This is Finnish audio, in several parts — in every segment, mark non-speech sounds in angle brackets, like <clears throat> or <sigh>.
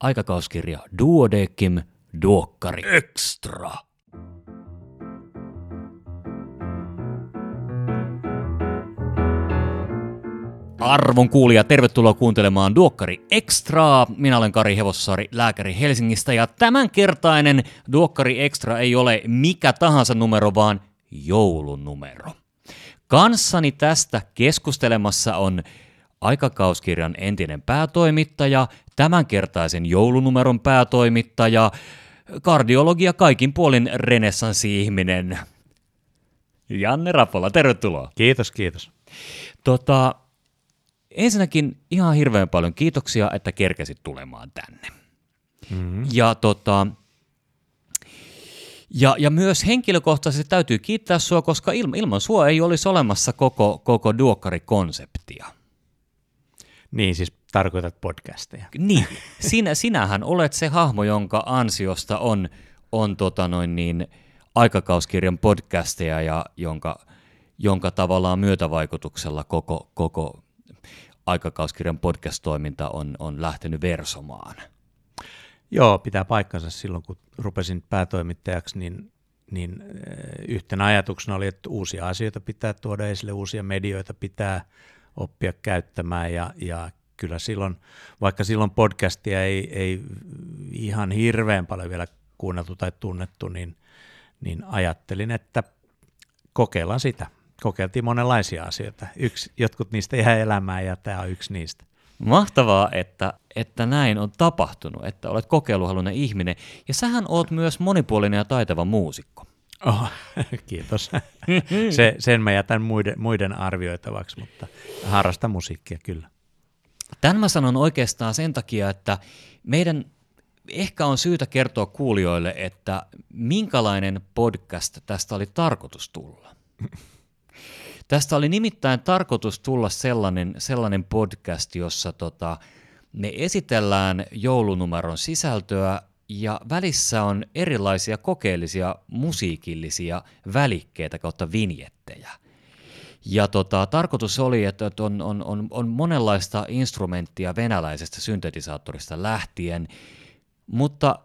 aikakauskirja Duodekim Duokkari Extra. Arvon kuulija, tervetuloa kuuntelemaan Duokkari Extraa. Minä olen Kari Hevossaari, lääkäri Helsingistä ja tämänkertainen Duokkari Extra ei ole mikä tahansa numero, vaan joulunumero. Kanssani tästä keskustelemassa on aikakauskirjan entinen päätoimittaja, tämänkertaisen joulunumeron päätoimittaja, kardiologia kaikin puolin renessanssi-ihminen. Janne Rapola, tervetuloa. Kiitos, kiitos. Tota, ensinnäkin ihan hirveän paljon kiitoksia, että kerkesit tulemaan tänne. Mm-hmm. Ja, tota, ja, ja myös henkilökohtaisesti täytyy kiittää sua, koska ilman, ilman sua ei olisi olemassa koko, koko duokkarikonseptia. Niin, siis tarkoitat podcasteja. Niin, sinä, sinähän olet se hahmo, jonka ansiosta on, on tota noin niin, aikakauskirjan podcasteja ja jonka, jonka tavallaan myötävaikutuksella koko, koko aikakauskirjan podcast-toiminta on, on lähtenyt versomaan. Joo, pitää paikkansa silloin, kun rupesin päätoimittajaksi, niin, niin yhtenä ajatuksena oli, että uusia asioita pitää tuoda esille, uusia medioita pitää oppia käyttämään ja, ja kyllä silloin, vaikka silloin podcastia ei, ei ihan hirveän paljon vielä kuunneltu tai tunnettu, niin, niin ajattelin, että kokeillaan sitä. Kokeiltiin monenlaisia asioita. Yksi, jotkut niistä jää elämään ja tämä on yksi niistä. Mahtavaa, että, että näin on tapahtunut, että olet kokeiluhalunen ihminen. Ja sähän oot myös monipuolinen ja taitava muusikko. Oh, <laughs> kiitos. Se, sen mä jätän muiden, muiden arvioitavaksi, mutta harrasta musiikkia kyllä. Tämän mä sanon oikeastaan sen takia, että meidän ehkä on syytä kertoa kuulijoille, että minkälainen podcast tästä oli tarkoitus tulla. <laughs> Tästä oli nimittäin tarkoitus tulla sellainen, sellainen podcast, jossa tota, me esitellään joulunumeron sisältöä ja välissä on erilaisia kokeellisia musiikillisia välikkeitä kautta vinjettejä. Ja tota, tarkoitus oli, että on, on, on, on monenlaista instrumenttia venäläisestä syntetisaattorista lähtien, mutta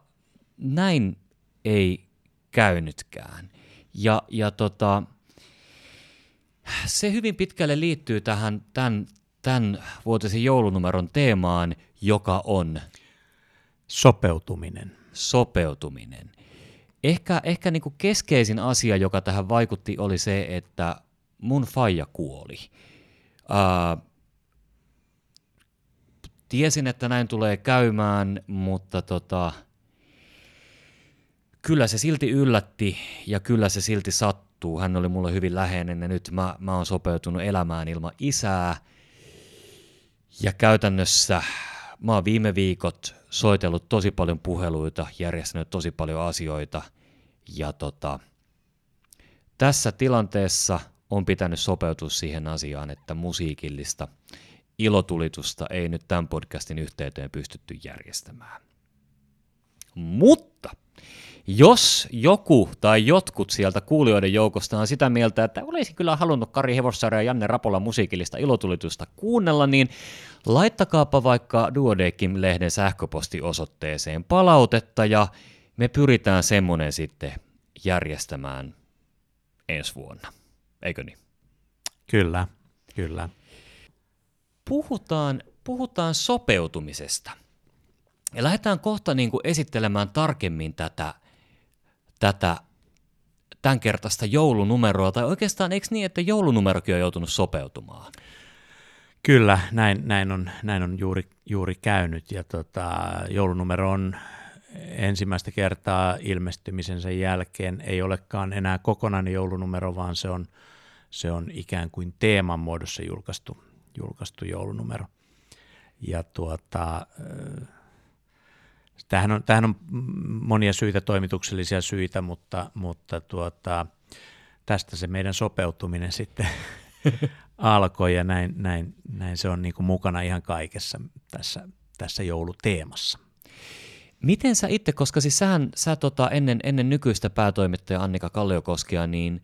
näin ei käynytkään. Ja, ja tota, se hyvin pitkälle liittyy tähän tämän, tämän vuotisen joulunumeron teemaan, joka on Sopeutuminen. Sopeutuminen. Ehkä, ehkä niin kuin keskeisin asia, joka tähän vaikutti, oli se, että mun faija kuoli. Uh, tiesin, että näin tulee käymään, mutta tota, kyllä se silti yllätti ja kyllä se silti sattuu. Hän oli mulle hyvin läheinen ja nyt mä, mä oon sopeutunut elämään ilman isää. Ja käytännössä mä oon viime viikot soitellut tosi paljon puheluita, järjestänyt tosi paljon asioita ja tota, tässä tilanteessa on pitänyt sopeutua siihen asiaan, että musiikillista ilotulitusta ei nyt tämän podcastin yhteyteen pystytty järjestämään. Mutta jos joku tai jotkut sieltä kuulijoiden joukosta on sitä mieltä, että olisi kyllä halunnut Kari Hevossaari ja Janne Rapola musiikillista ilotulitusta kuunnella, niin laittakaapa vaikka Duodekim-lehden sähköpostiosoitteeseen palautetta ja me pyritään semmoinen sitten järjestämään ensi vuonna. Eikö niin? Kyllä, kyllä. Puhutaan, puhutaan sopeutumisesta. Ja lähdetään kohta niin kuin esittelemään tarkemmin tätä tätä tämänkertaista joulunumeroa, tai oikeastaan eikö niin, että joulunumerokin on joutunut sopeutumaan? Kyllä, näin, näin, on, näin on juuri, juuri käynyt, ja tota, joulunumero on ensimmäistä kertaa ilmestymisensä jälkeen, ei olekaan enää kokonainen joulunumero, vaan se on, se on ikään kuin teeman muodossa julkaistu, julkaistu joulunumero. Ja tuota, Tähän on, tähän on monia syitä, toimituksellisia syitä, mutta, mutta tuota, tästä se meidän sopeutuminen <laughs> sitten alkoi ja näin, näin, näin se on niin kuin mukana ihan kaikessa tässä, tässä jouluteemassa. Miten sä itse, koska siis sähän, sä tota, ennen, ennen nykyistä päätoimittajaa Annika Kalliokoskia, niin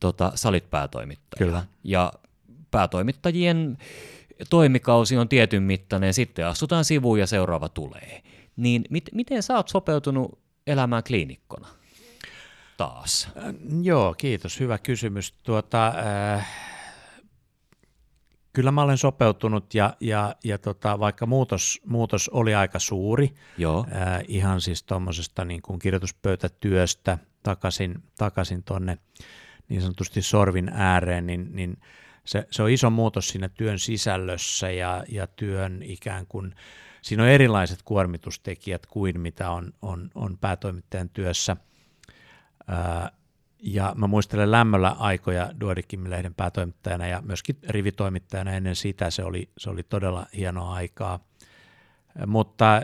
tota, sä olit päätoimittaja. Kyllä. Ja päätoimittajien toimikausi on tietyn mittainen, sitten astutaan sivuun ja seuraava tulee. Niin mit, miten sä oot sopeutunut elämään kliinikkona taas? Äh, joo, kiitos. Hyvä kysymys. Tuota, äh, kyllä mä olen sopeutunut ja, ja, ja tota, vaikka muutos, muutos oli aika suuri, Joo. Äh, ihan siis tuommoisesta niin kuin kirjoituspöytätyöstä takaisin, takaisin tuonne niin sanotusti sorvin ääreen, niin, niin se, se on iso muutos siinä työn sisällössä ja, ja työn ikään kuin, siinä on erilaiset kuormitustekijät kuin mitä on, on, on päätoimittajan työssä. Ää, ja mä muistelen lämmöllä aikoja Duodeckim-lehden päätoimittajana ja myöskin rivitoimittajana ennen sitä. Se oli, se oli todella hienoa aikaa. Mutta äh,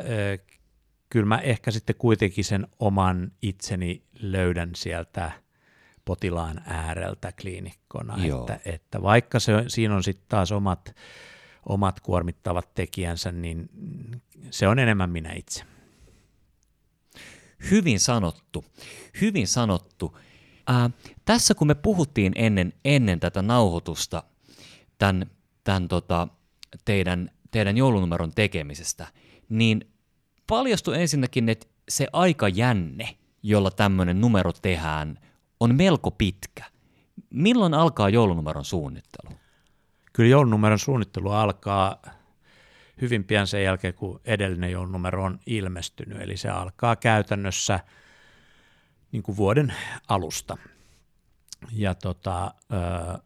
kyllä mä ehkä sitten kuitenkin sen oman itseni löydän sieltä potilaan ääreltä kliinikkona. Että, että vaikka se, siinä on sitten taas omat, omat kuormittavat tekijänsä, niin se on enemmän minä itse. Hyvin sanottu. Hyvin sanottu. Ää, tässä kun me puhuttiin ennen, ennen tätä nauhoitusta tämän, tämän tota, teidän, teidän joulunumeron tekemisestä, niin paljastui ensinnäkin, että se aikajänne, jolla tämmöinen numero tehdään, on melko pitkä. Milloin alkaa joulunumeron suunnittelu? Kyllä joulunumeron suunnittelu alkaa hyvin pian sen jälkeen, kun edellinen joulunumero on ilmestynyt. Eli se alkaa käytännössä niin kuin vuoden alusta. Ja tota, ö,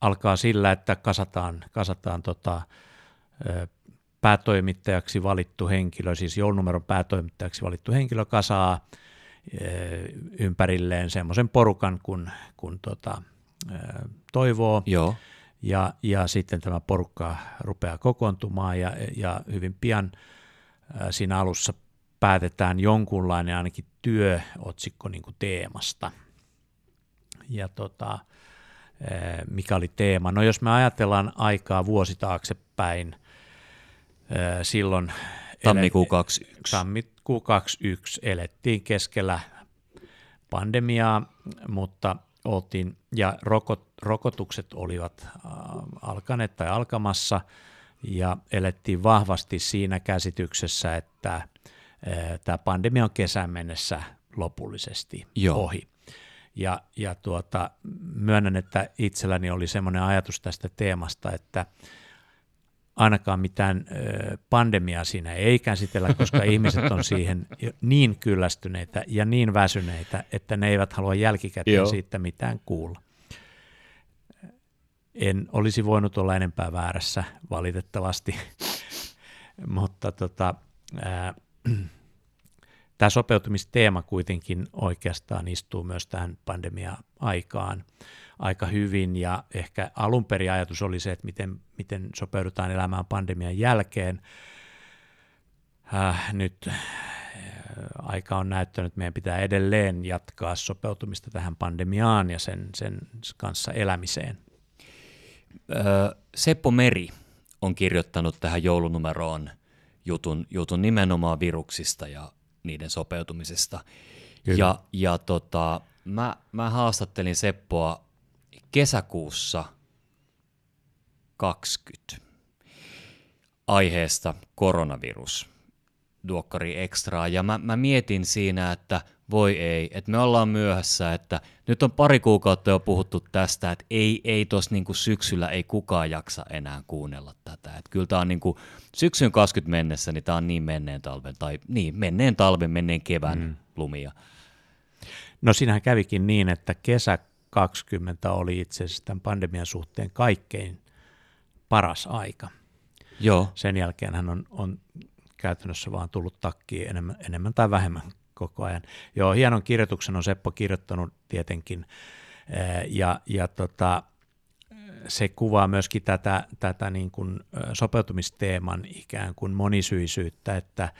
alkaa sillä, että kasataan, kasataan tota, ö, päätoimittajaksi valittu henkilö, siis joulunumeron päätoimittajaksi valittu henkilö kasaa ympärilleen semmoisen porukan, kun, kun tota, toivoo. Joo. Ja, ja sitten tämä porukka rupeaa kokoontumaan ja, ja hyvin pian siinä alussa päätetään jonkunlainen ainakin työotsikko niin kuin teemasta. Ja tota, mikä oli teema? No jos me ajatellaan aikaa vuosi taaksepäin, silloin Tammikuu 21. Tammikuu 21 elettiin keskellä pandemiaa, mutta oltiin, ja rokot, rokotukset olivat alkaneet tai alkamassa, ja elettiin vahvasti siinä käsityksessä, että tämä pandemia on kesän mennessä lopullisesti Joo. ohi. Ja, ja tuota, myönnän, että itselläni oli semmoinen ajatus tästä teemasta, että ainakaan mitään pandemiaa siinä ei käsitellä, koska <laughs> ihmiset on siihen niin kyllästyneitä ja niin väsyneitä, että ne eivät halua jälkikäteen Joo. siitä mitään kuulla. En olisi voinut olla enempää väärässä valitettavasti, <laughs> mutta tota, tämä sopeutumisteema kuitenkin oikeastaan istuu myös tähän pandemia-aikaan aika hyvin ja ehkä alun perin ajatus oli se, että miten, miten sopeudutaan elämään pandemian jälkeen. Äh, nyt äh, aika on näyttänyt, että meidän pitää edelleen jatkaa sopeutumista tähän pandemiaan ja sen, sen kanssa elämiseen. Öö, Seppo Meri on kirjoittanut tähän joulunumeroon jutun, jutun nimenomaan viruksista ja niiden sopeutumisesta. Kyllä. Ja, ja tota, mä, mä haastattelin Seppoa kesäkuussa 20 aiheesta koronavirus duokkari ekstraa. Ja mä, mä mietin siinä, että voi ei, että me ollaan myöhässä, että nyt on pari kuukautta jo puhuttu tästä, että ei, ei tuossa niinku syksyllä ei kukaan jaksa enää kuunnella tätä. Että kyllä tämä on niinku, syksyn 20 mennessä, niin tämä on niin menneen talven, tai niin, menneen talven, menneen kevään mm. lumia. No siinähän kävikin niin, että kesä 20 oli itse asiassa tämän pandemian suhteen kaikkein paras aika. Joo. Sen jälkeen hän on, on käytännössä vaan tullut takkiin enemmän, enemmän tai vähemmän koko ajan. Joo, hienon kirjoituksen on Seppo kirjoittanut tietenkin, ja, ja tota, se kuvaa myöskin tätä, tätä niin kuin sopeutumisteeman ikään kuin monisyisyyttä, että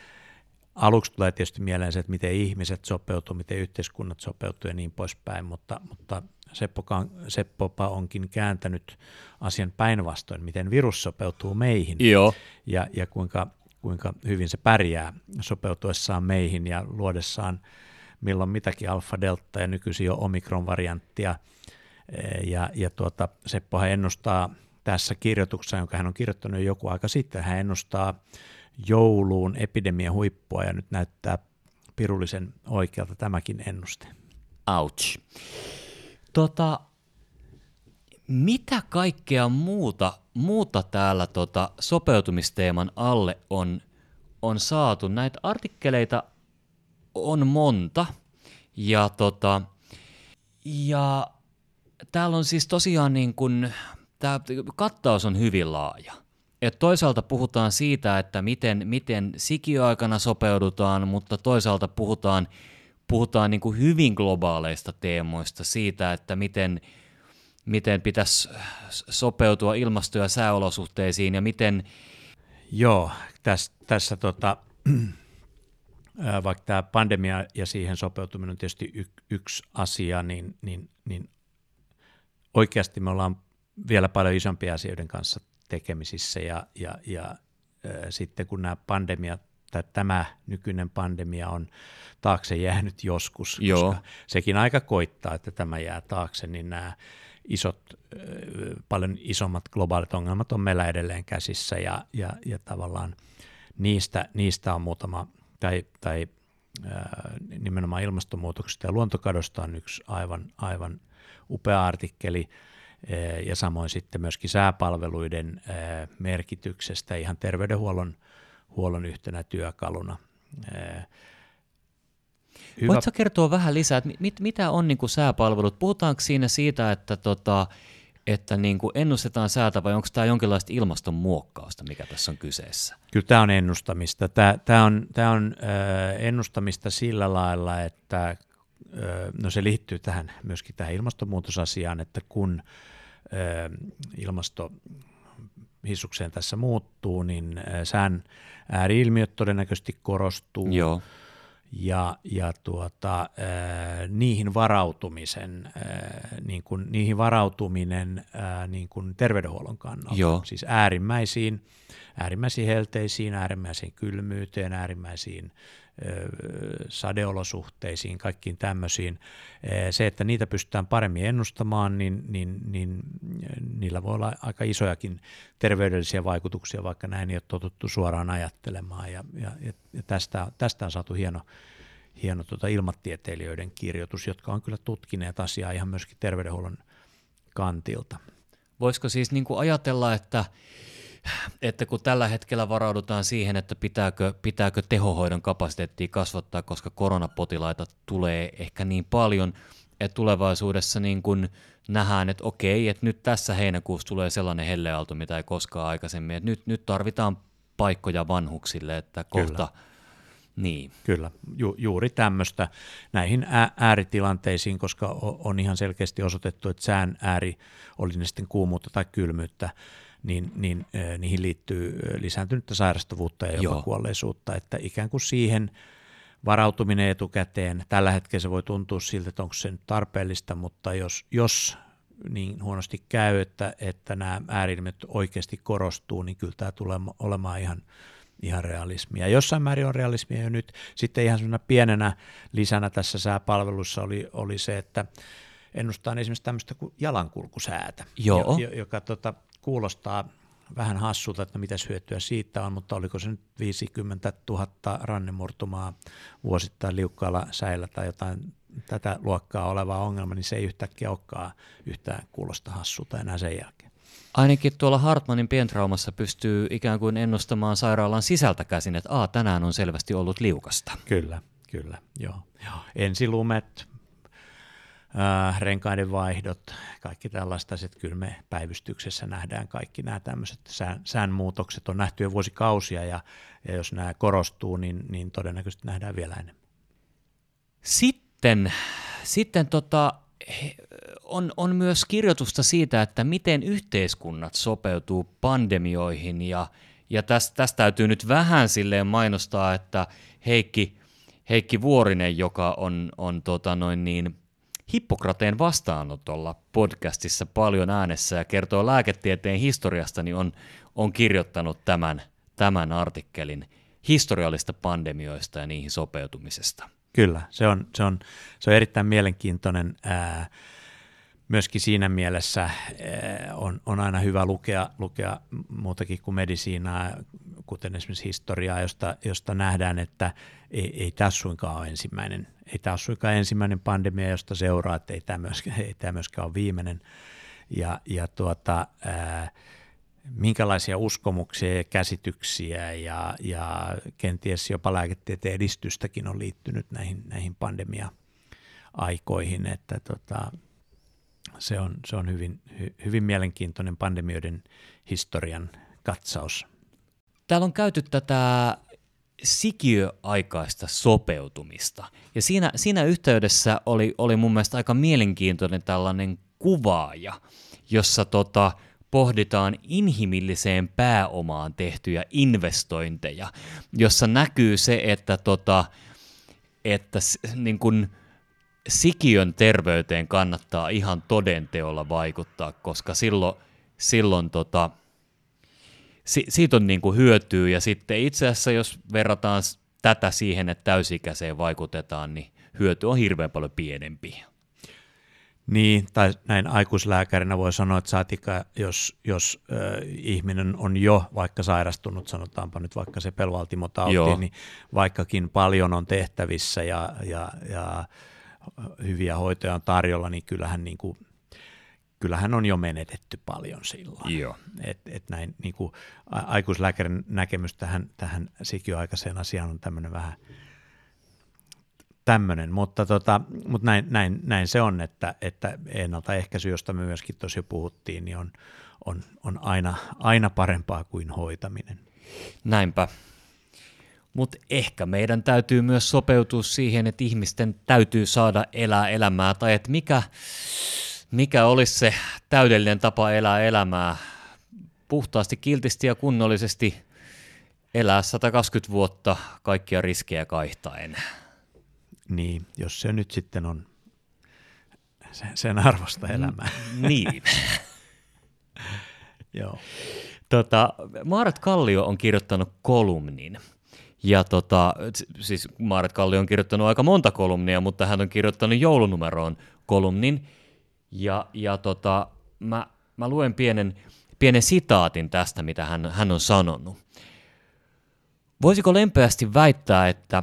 aluksi tulee tietysti mieleen se, että miten ihmiset sopeutuu, miten yhteiskunnat sopeutuu ja niin poispäin, mutta, mutta Seppopa, Seppopa onkin kääntänyt asian päinvastoin, miten virus sopeutuu meihin Joo. Ja, ja kuinka, kuinka hyvin se pärjää sopeutuessaan meihin ja luodessaan milloin mitäkin alfa, delta ja nykyisin jo omikron-varianttia. Ja, ja tuota, Seppohan ennustaa tässä kirjoituksessa, jonka hän on kirjoittanut jo joku aika sitten, hän ennustaa jouluun epidemian huippua ja nyt näyttää pirullisen oikealta tämäkin ennuste. Ouch. Tota, mitä kaikkea muuta, muuta täällä tota sopeutumisteeman alle on, on saatu? Näitä artikkeleita on monta ja, tota, ja täällä on siis tosiaan niin kuin, tämä kattaus on hyvin laaja. Et toisaalta puhutaan siitä, että miten, miten sikiöaikana sopeudutaan, mutta toisaalta puhutaan, puhutaan niin kuin hyvin globaaleista teemoista siitä, että miten, miten pitäisi sopeutua ilmasto- ja sääolosuhteisiin ja miten... Joo, tässä, tässä tota, <clears throat> vaikka tämä pandemia ja siihen sopeutuminen on tietysti y- yksi asia, niin, niin, niin oikeasti me ollaan vielä paljon isompia asioiden kanssa tekemisissä ja, ja, ja äh, sitten kun nämä pandemia tai tämä nykyinen pandemia on taakse jäänyt joskus, Joo. koska sekin aika koittaa, että tämä jää taakse, niin nämä isot, paljon isommat globaalit ongelmat on meillä edelleen käsissä ja, ja, ja tavallaan niistä, niistä on muutama, tai, tai nimenomaan ilmastonmuutoksesta ja luontokadosta on yksi aivan, aivan upea artikkeli, ja samoin sitten myöskin sääpalveluiden merkityksestä ihan terveydenhuollon huollon yhtenä työkaluna. Hyvä. Voitko kertoa vähän lisää, että mit, mitä on niin kuin sääpalvelut? Puhutaanko siinä siitä, että, tota, että niin kuin ennustetaan säätä vai onko tämä jonkinlaista ilmastonmuokkausta, mikä tässä on kyseessä? Kyllä tämä on ennustamista. Tämä, tämä on, tämä on äh, ennustamista sillä lailla, että äh, no se liittyy tähän myöskin tähän ilmastonmuutosasiaan, että kun äh, ilmasto hissukseen tässä muuttuu, niin sään ääriilmiöt todennäköisesti korostuu. Joo ja, ja tuota, äh, niihin varautumisen, äh, niin kuin, niihin varautuminen äh, niin kuin terveydenhuollon kannalta, Joo. siis äärimmäisiin, äärimmäisiin helteisiin, äärimmäisiin kylmyyteen, äärimmäisiin sadeolosuhteisiin, kaikkiin tämmöisiin. Se, että niitä pystytään paremmin ennustamaan, niin, niin, niin niillä voi olla aika isojakin terveydellisiä vaikutuksia, vaikka näin ei ole totuttu suoraan ajattelemaan. Ja, ja, ja tästä, tästä on saatu hieno, hieno tuota ilmatieteilijöiden kirjoitus, jotka on kyllä tutkineet asiaa ihan myöskin terveydenhuollon kantilta. Voisiko siis niin kuin ajatella, että että kun tällä hetkellä varaudutaan siihen, että pitääkö, pitääkö tehohoidon kapasiteettia kasvattaa, koska koronapotilaita tulee ehkä niin paljon, että tulevaisuudessa niin kun nähdään, että okei, että nyt tässä heinäkuussa tulee sellainen helleaalto, mitä ei koskaan aikaisemmin, että nyt, nyt tarvitaan paikkoja vanhuksille, että kohta, Kyllä. Niin. Kyllä, Ju, juuri tämmöistä näihin ääritilanteisiin, koska on ihan selkeästi osoitettu, että sään ääri, oli ne sitten kuumuutta tai kylmyyttä, niin, niin äh, niihin liittyy lisääntynyttä sairastavuutta ja jopa Joo. kuolleisuutta, että ikään kuin siihen varautuminen etukäteen, tällä hetkellä se voi tuntua siltä, että onko se nyt tarpeellista, mutta jos, jos niin huonosti käy, että, että nämä ääriilmiöt oikeasti korostuu, niin kyllä tämä tulee olemaan ihan, ihan realismia. Jossain määrin on realismia jo nyt. Sitten ihan sellaisena pienenä lisänä tässä sääpalvelussa oli, oli se, että ennustaa esimerkiksi tämmöistä kuin jalankulkusäätä, Joo. joka tota, kuulostaa vähän hassulta, että mitä hyötyä siitä on, mutta oliko se nyt 50 000 rannemurtumaa vuosittain liukkaalla säillä tai jotain tätä luokkaa olevaa ongelma, niin se ei yhtäkkiä olekaan yhtään kuulosta hassulta enää sen jälkeen. Ainakin tuolla Hartmanin pientraumassa pystyy ikään kuin ennustamaan sairaalan sisältä käsin, että Aa, tänään on selvästi ollut liukasta. Kyllä, kyllä, joo. joo. Ensilumet, äh, renkaiden vaihdot, kaikki tällaista, että kyllä me päivystyksessä nähdään kaikki nämä tämmöiset sään, säänmuutokset. On nähty jo vuosikausia ja, ja jos nämä korostuu, niin, niin todennäköisesti nähdään vielä enemmän. Sitten, sitten tota, on, on myös kirjoitusta siitä, että miten yhteiskunnat sopeutuu pandemioihin. Ja, ja tästä, tästä täytyy nyt vähän silleen mainostaa, että Heikki, Heikki Vuorinen, joka on, on tota noin niin, Hippokrateen vastaanotolla podcastissa paljon äänessä ja kertoo lääketieteen historiasta, niin on, on kirjoittanut tämän, tämän artikkelin historiallista pandemioista ja niihin sopeutumisesta. Kyllä, se on, se on, se on erittäin mielenkiintoinen. Ää, myöskin siinä mielessä on, on aina hyvä lukea, lukea muutakin kuin medisiinaa, kuten esimerkiksi historiaa, josta, josta nähdään, että ei, ei tässä suinkaan ole ensimmäinen, ei ole suinkaan ensimmäinen pandemia, josta seuraa, että ei tämä myöskään, ei tämä myöskään ole viimeinen. Ja, ja tuota, ää, minkälaisia uskomuksia ja käsityksiä ja, ja kenties jopa lääketieteen edistystäkin on liittynyt näihin, näihin pandemia-aikoihin, että tota, se on, se on hyvin, hy, hyvin mielenkiintoinen pandemioiden historian katsaus. Täällä on käyty tätä sikiöaikaista sopeutumista. Ja siinä, siinä yhteydessä oli, oli mun mielestä aika mielenkiintoinen tällainen kuvaaja, jossa tota, pohditaan inhimilliseen pääomaan tehtyjä investointeja, jossa näkyy se, että, tota, että niin kun sikiön terveyteen kannattaa ihan todenteolla vaikuttaa, koska silloin, silloin tota, si, siitä on niin kuin hyötyä ja sitten itse asiassa jos verrataan tätä siihen, että täysikäiseen vaikutetaan, niin hyöty on hirveän paljon pienempi. Niin, tai näin aikuislääkärinä voi sanoa, että saatika, jos, jos ö, ihminen on jo vaikka sairastunut, sanotaanpa nyt vaikka se pelvaltimotauti, Joo. niin vaikkakin paljon on tehtävissä ja, ja, ja hyviä hoitoja on tarjolla, niin kyllähän, niin kuin, kyllähän on jo menetetty paljon silloin. Joo. Et, et näin, niin kuin, aikuislääkärin näkemys tähän, tähän sikioaikaiseen asiaan on tämmöinen vähän – tämmöinen, mutta, tota, mutta näin, näin, näin, se on, että, että ennaltaehkäisy, josta me myöskin tuossa jo puhuttiin, niin on, on, on aina, aina parempaa kuin hoitaminen. Näinpä. Mutta ehkä meidän täytyy myös sopeutua siihen, että ihmisten täytyy saada elää elämää, tai että mikä, mikä olisi se täydellinen tapa elää elämää puhtaasti, kiltisti ja kunnollisesti elää 120 vuotta kaikkia riskejä kaihtaen. Niin, jos se nyt sitten on sen arvosta elämää. Niin. <laughs> Joo. Tota, Maaret Kallio on kirjoittanut kolumnin. Ja tota, siis Maaret Kallio on kirjoittanut aika monta kolumnia, mutta hän on kirjoittanut joulunumeroon kolumnin. Ja, ja tota, mä, mä luen pienen, pienen sitaatin tästä, mitä hän, hän on sanonut. Voisiko lempeästi väittää, että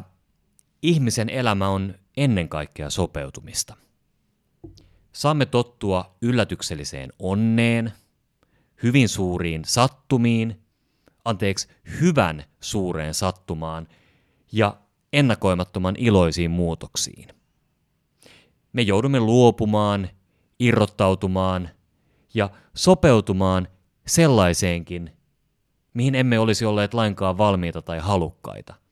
ihmisen elämä on ennen kaikkea sopeutumista. Saamme tottua yllätykselliseen onneen, hyvin suuriin sattumiin, anteeksi, hyvän suureen sattumaan ja ennakoimattoman iloisiin muutoksiin. Me joudumme luopumaan, irrottautumaan ja sopeutumaan sellaiseenkin, mihin emme olisi olleet lainkaan valmiita tai halukkaita –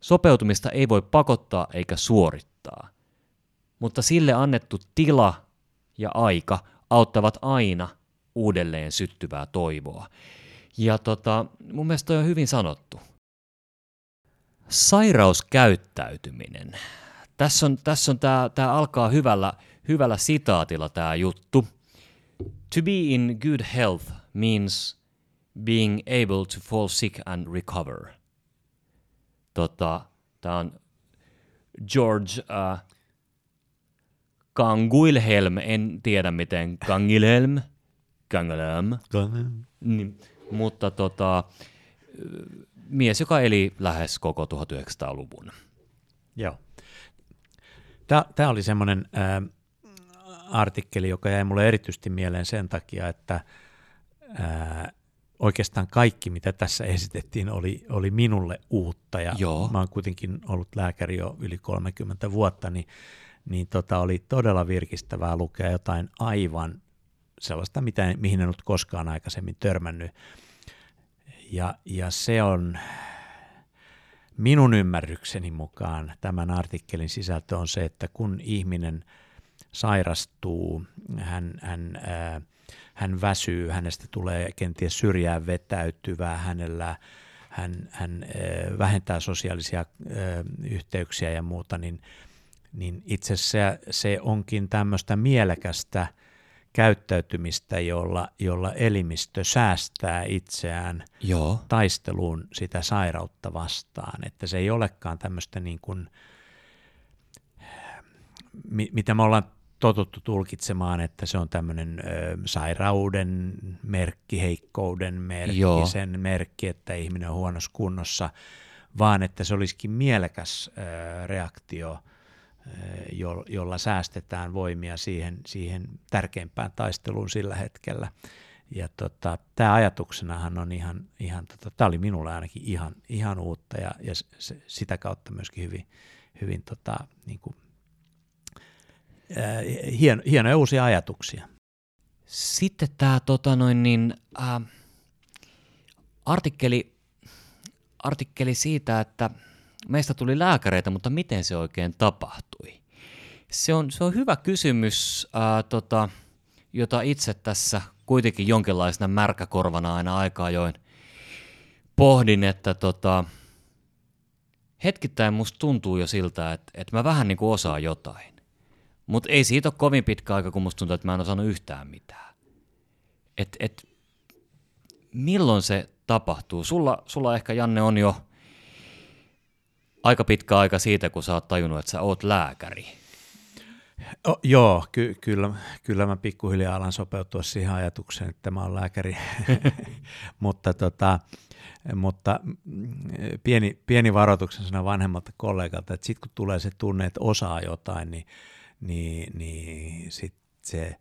Sopeutumista ei voi pakottaa eikä suorittaa, mutta sille annettu tila ja aika auttavat aina uudelleen syttyvää toivoa. Ja tota, mun mielestä toi on hyvin sanottu. Sairauskäyttäytyminen. Tässä on, tässä on tää, tää alkaa hyvällä, hyvällä sitaatilla tämä juttu. To be in good health means being able to fall sick and recover – Tota, Tämä on George uh, Kanguilhelm, en tiedä miten, Kangilhelm, Kangilhelm, niin, mutta tota, mies, joka eli lähes koko 1900-luvun. Joo. Tämä oli semmoinen äh, artikkeli, joka jäi mulle erityisesti mieleen sen takia, että äh, oikeastaan kaikki, mitä tässä esitettiin, oli, oli minulle uutta. Ja Joo. mä oon kuitenkin ollut lääkäri jo yli 30 vuotta, niin, niin tota, oli todella virkistävää lukea jotain aivan sellaista, mitä, mihin en ollut koskaan aikaisemmin törmännyt. Ja, ja se on minun ymmärrykseni mukaan tämän artikkelin sisältö on se, että kun ihminen sairastuu, hän, hän ää, hän väsyy, hänestä tulee kenties syrjään vetäytyvää, hänellä hän, hän vähentää sosiaalisia yhteyksiä ja muuta, niin, niin itse se, se onkin tämmöistä mielekästä käyttäytymistä, jolla, jolla elimistö säästää itseään Joo. taisteluun sitä sairautta vastaan. Että se ei olekaan tämmöistä niin kuin, mitä me ollaan totuttu tulkitsemaan, että se on tämmöinen ö, sairauden merkki, heikkouden merkki, Joo. sen merkki, että ihminen on huonossa kunnossa, vaan että se olisikin mielekäs ö, reaktio, ö, jo, jolla säästetään voimia siihen, siihen tärkeimpään taisteluun sillä hetkellä. Ja tota, tämä ajatuksenahan on ihan, ihan tota, tämä oli minulle ainakin ihan, ihan uutta ja, ja se, sitä kautta myöskin hyvin, hyvin tota, niin kuin, ää, hien, hienoja uusia ajatuksia. Sitten tämä tota noin niin, äh, artikkeli, artikkeli siitä, että meistä tuli lääkäreitä, mutta miten se oikein tapahtui? Se on, se on hyvä kysymys, äh, tota, jota itse tässä kuitenkin jonkinlaisena märkäkorvana aina aika ajoin pohdin, että tota, hetkittäin musta tuntuu jo siltä, että, että mä vähän niin kuin osaan jotain. Mutta ei siitä ole kovin pitkä aika, kun musta tuntuu, että mä en osannut yhtään mitään. Et, et, milloin se tapahtuu? Sulla, sulla ehkä, Janne, on jo aika pitkä aika siitä, kun sä oot tajunnut, että sä oot lääkäri. O, joo, ky- kyllä, kyllä mä pikkuhiljaa alan sopeutua siihen ajatukseen, että mä oon lääkäri, <laughs> mutta, tota, mutta mm, pieni, pieni varoituksen sana vanhemmalta kollegalta, että sitten kun tulee se tunne, että osaa jotain, niin, niin, niin sit se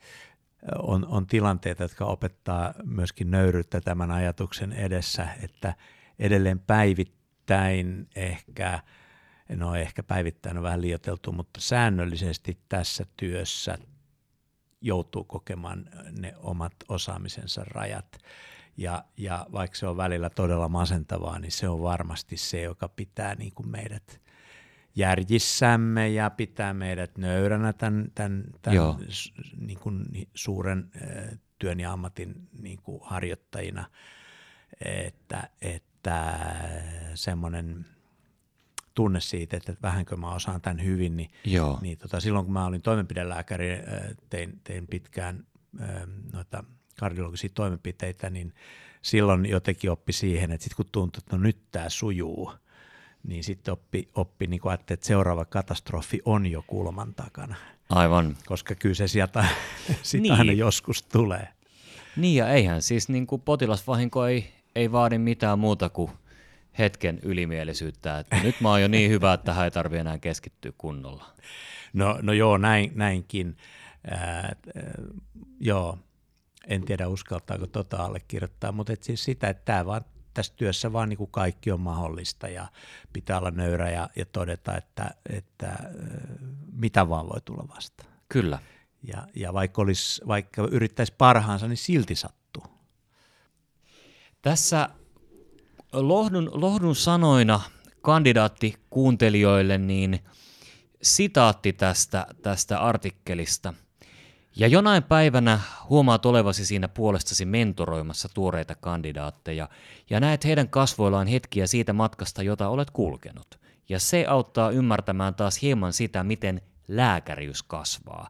on, on tilanteita, jotka opettaa myöskin nöyryyttä tämän ajatuksen edessä, että edelleen päivittäin ehkä – no ehkä päivittäin on vähän liioteltu, mutta säännöllisesti tässä työssä joutuu kokemaan ne omat osaamisensa rajat. Ja, ja vaikka se on välillä todella masentavaa, niin se on varmasti se, joka pitää niin kuin meidät järjissämme ja pitää meidät nöyränä tämän, tämän, tämän niin kuin suuren työn ja ammatin niin kuin harjoittajina, että, että semmoinen – tunne siitä, että vähänkö mä osaan tämän hyvin, niin, Joo. niin tota, silloin kun mä olin toimenpidelääkäri, tein, tein pitkään noita kardiologisia toimenpiteitä, niin silloin jotenkin oppi siihen, että sitten kun tuntui, että no nyt tämä sujuu, niin sitten oppi, oppi niin kuin että seuraava katastrofi on jo kulman takana. Aivan. Koska kyllä se sieltä <laughs> sitä niin. aina joskus tulee. Niin ja eihän siis niin kuin potilasvahinko ei, ei vaadi mitään muuta kuin hetken ylimielisyyttä, että <laughs> nyt mä oon jo niin hyvä, että tähän ei tarvitse enää keskittyä kunnolla. No, no joo, näin, näinkin. Ää, äh, joo, en tiedä uskaltaako tota allekirjoittaa, mutta et siis sitä, että tämä vaan tässä työssä vaan niin kuin kaikki on mahdollista ja pitää olla nöyrä ja, ja todeta, että, että mitä vaan voi tulla vastaan. Kyllä. Ja, ja vaikka, olisi, vaikka yrittäisi parhaansa, niin silti sattuu. Tässä lohdun, lohdun sanoina kandidaatti kuuntelijoille niin sitaatti tästä, tästä artikkelista. Ja jonain päivänä huomaat olevasi siinä puolestasi mentoroimassa tuoreita kandidaatteja ja näet heidän kasvoillaan hetkiä siitä matkasta, jota olet kulkenut. Ja se auttaa ymmärtämään taas hieman sitä, miten lääkäriys kasvaa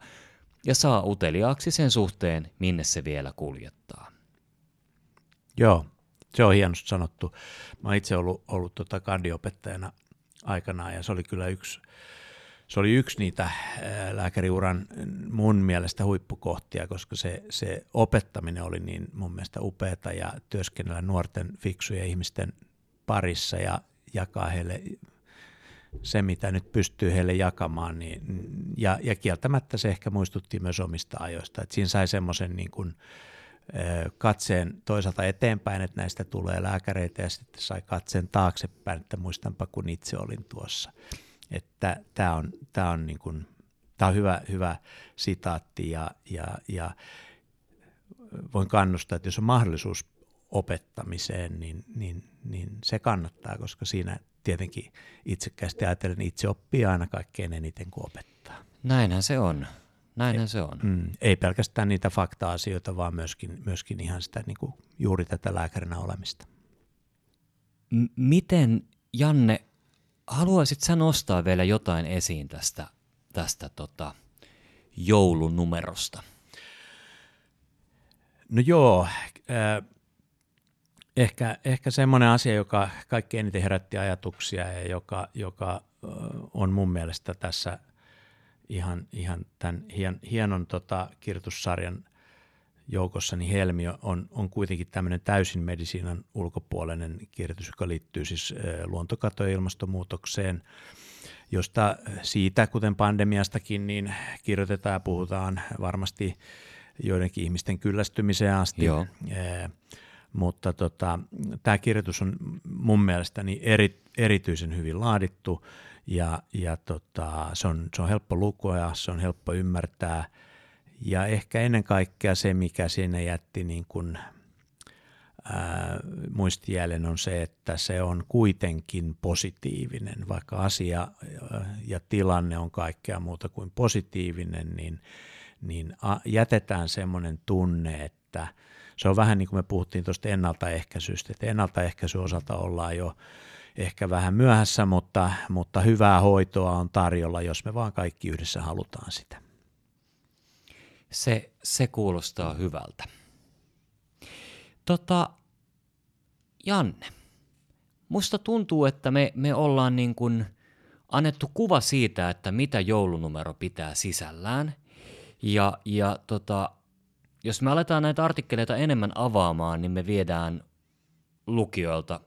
ja saa uteliaaksi sen suhteen, minne se vielä kuljettaa. Joo, se on hienosti sanottu. Mä itse ollut, ollut tota kandiopettajana aikanaan ja se oli kyllä yksi, se oli yksi niitä lääkäriuran mun mielestä huippukohtia, koska se, se opettaminen oli niin mun mielestä upeata ja työskennellä nuorten fiksujen ihmisten parissa ja jakaa heille se, mitä nyt pystyy heille jakamaan. Niin, ja, ja kieltämättä se ehkä muistutti myös omista ajoista. että siinä sai semmoisen niin kuin, katseen toisaalta eteenpäin, että näistä tulee lääkäreitä ja sitten sai katseen taaksepäin, että muistanpa kun itse olin tuossa. Että tämä on, tää on, niin kuin, tää on hyvä, hyvä sitaatti ja, ja, ja voin kannustaa, että jos on mahdollisuus opettamiseen, niin, niin, niin se kannattaa, koska siinä tietenkin itsekkäästi ajatellen itse oppii aina kaikkein eniten kuin opettaa. Näinhän se on. Näinhän se on. Mm, ei pelkästään niitä fakta-asioita, vaan myöskin, myöskin ihan sitä niin kuin juuri tätä lääkärinä olemista. M- miten, Janne, haluaisit sä nostaa vielä jotain esiin tästä, tästä tota, joulunumerosta? No joo, äh, ehkä, ehkä semmoinen asia, joka kaikkein eniten herätti ajatuksia ja joka, joka äh, on mun mielestä tässä ihan, ihan tämän hien, hienon tota, kirjoitussarjan joukossa, niin Helmi on, on kuitenkin tämmöinen täysin medisiinan ulkopuolinen kirjoitus, joka liittyy siis luontokato- ja ilmastonmuutokseen, josta siitä, kuten pandemiastakin, niin kirjoitetaan ja puhutaan varmasti joidenkin ihmisten kyllästymiseen asti. Joo. Ee, mutta tota, tämä kirjoitus on mun mielestäni eri, erityisen hyvin laadittu ja, ja tota, se, on, se on helppo lukua ja se on helppo ymmärtää. Ja ehkä ennen kaikkea se, mikä siinä jätti niin kuin, ää, muistijäljen on se, että se on kuitenkin positiivinen, vaikka asia ja tilanne on kaikkea muuta kuin positiivinen, niin, niin jätetään semmoinen tunne, että se on vähän niin kuin me puhuttiin tuosta ennaltaehkäisystä, että ennaltaehkäisy osalta ollaan jo ehkä vähän myöhässä, mutta, mutta hyvää hoitoa on tarjolla, jos me vaan kaikki yhdessä halutaan sitä. Se, se kuulostaa hyvältä. Tota, Janne, musta tuntuu, että me, me ollaan niin kuin annettu kuva siitä, että mitä joulunumero pitää sisällään. Ja, ja tota, jos me aletaan näitä artikkeleita enemmän avaamaan, niin me viedään lukijoilta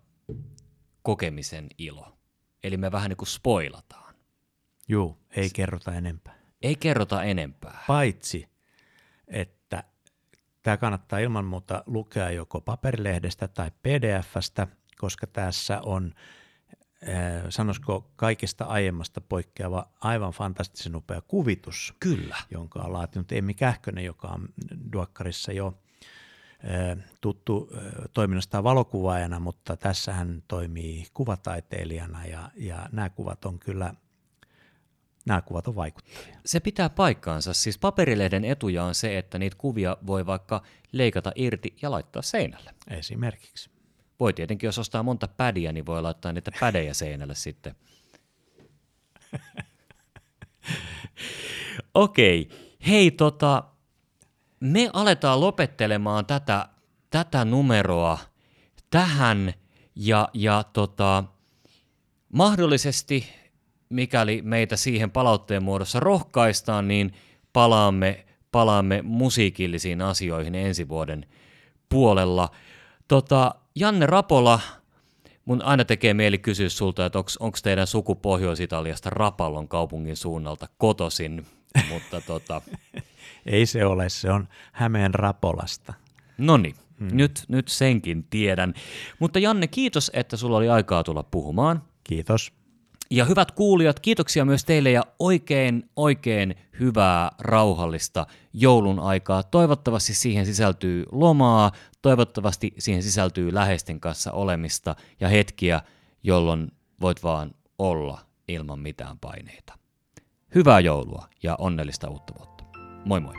kokemisen ilo. Eli me vähän niin kuin spoilataan. Joo, ei kerrota enempää. Ei kerrota enempää. Paitsi, että tämä kannattaa ilman muuta lukea joko paperilehdestä tai pdfstä, koska tässä on, sanoisiko kaikesta aiemmasta poikkeava aivan fantastisen upea kuvitus. Kyllä. Jonka on laatinut Emmi Kähkönen, joka on Duakkarissa jo tuttu toiminnastaan valokuvaajana, mutta tässä hän toimii kuvataiteilijana ja, ja nämä kuvat on kyllä nämä kuvat on vaikuttavia. Se pitää paikkaansa. Siis paperilehden etuja on se, että niitä kuvia voi vaikka leikata irti ja laittaa seinälle. Esimerkiksi. Voi tietenkin, jos ostaa monta pädiä, niin voi laittaa niitä pädejä seinälle sitten. <laughs> Okei. Okay. Hei, tota, me aletaan lopettelemaan tätä, tätä numeroa tähän ja, ja tota, mahdollisesti, mikäli meitä siihen palautteen muodossa rohkaistaan, niin palaamme, palaamme musiikillisiin asioihin ensi vuoden puolella. Tota, Janne Rapola, mun aina tekee mieli kysyä sulta, että onko teidän suku Pohjois-Italiasta Rapallon kaupungin suunnalta kotosin, mutta tota, <laughs> Ei se ole, se on Hämeen Rapolasta. No niin, hmm. nyt, nyt senkin tiedän. Mutta Janne, kiitos, että sulla oli aikaa tulla puhumaan. Kiitos. Ja hyvät kuulijat, kiitoksia myös teille ja oikein, oikein hyvää, rauhallista joulun aikaa. Toivottavasti siihen sisältyy lomaa, toivottavasti siihen sisältyy läheisten kanssa olemista ja hetkiä, jolloin voit vaan olla ilman mitään paineita. Hyvää joulua ja onnellista uutta vuotta. Moi moi!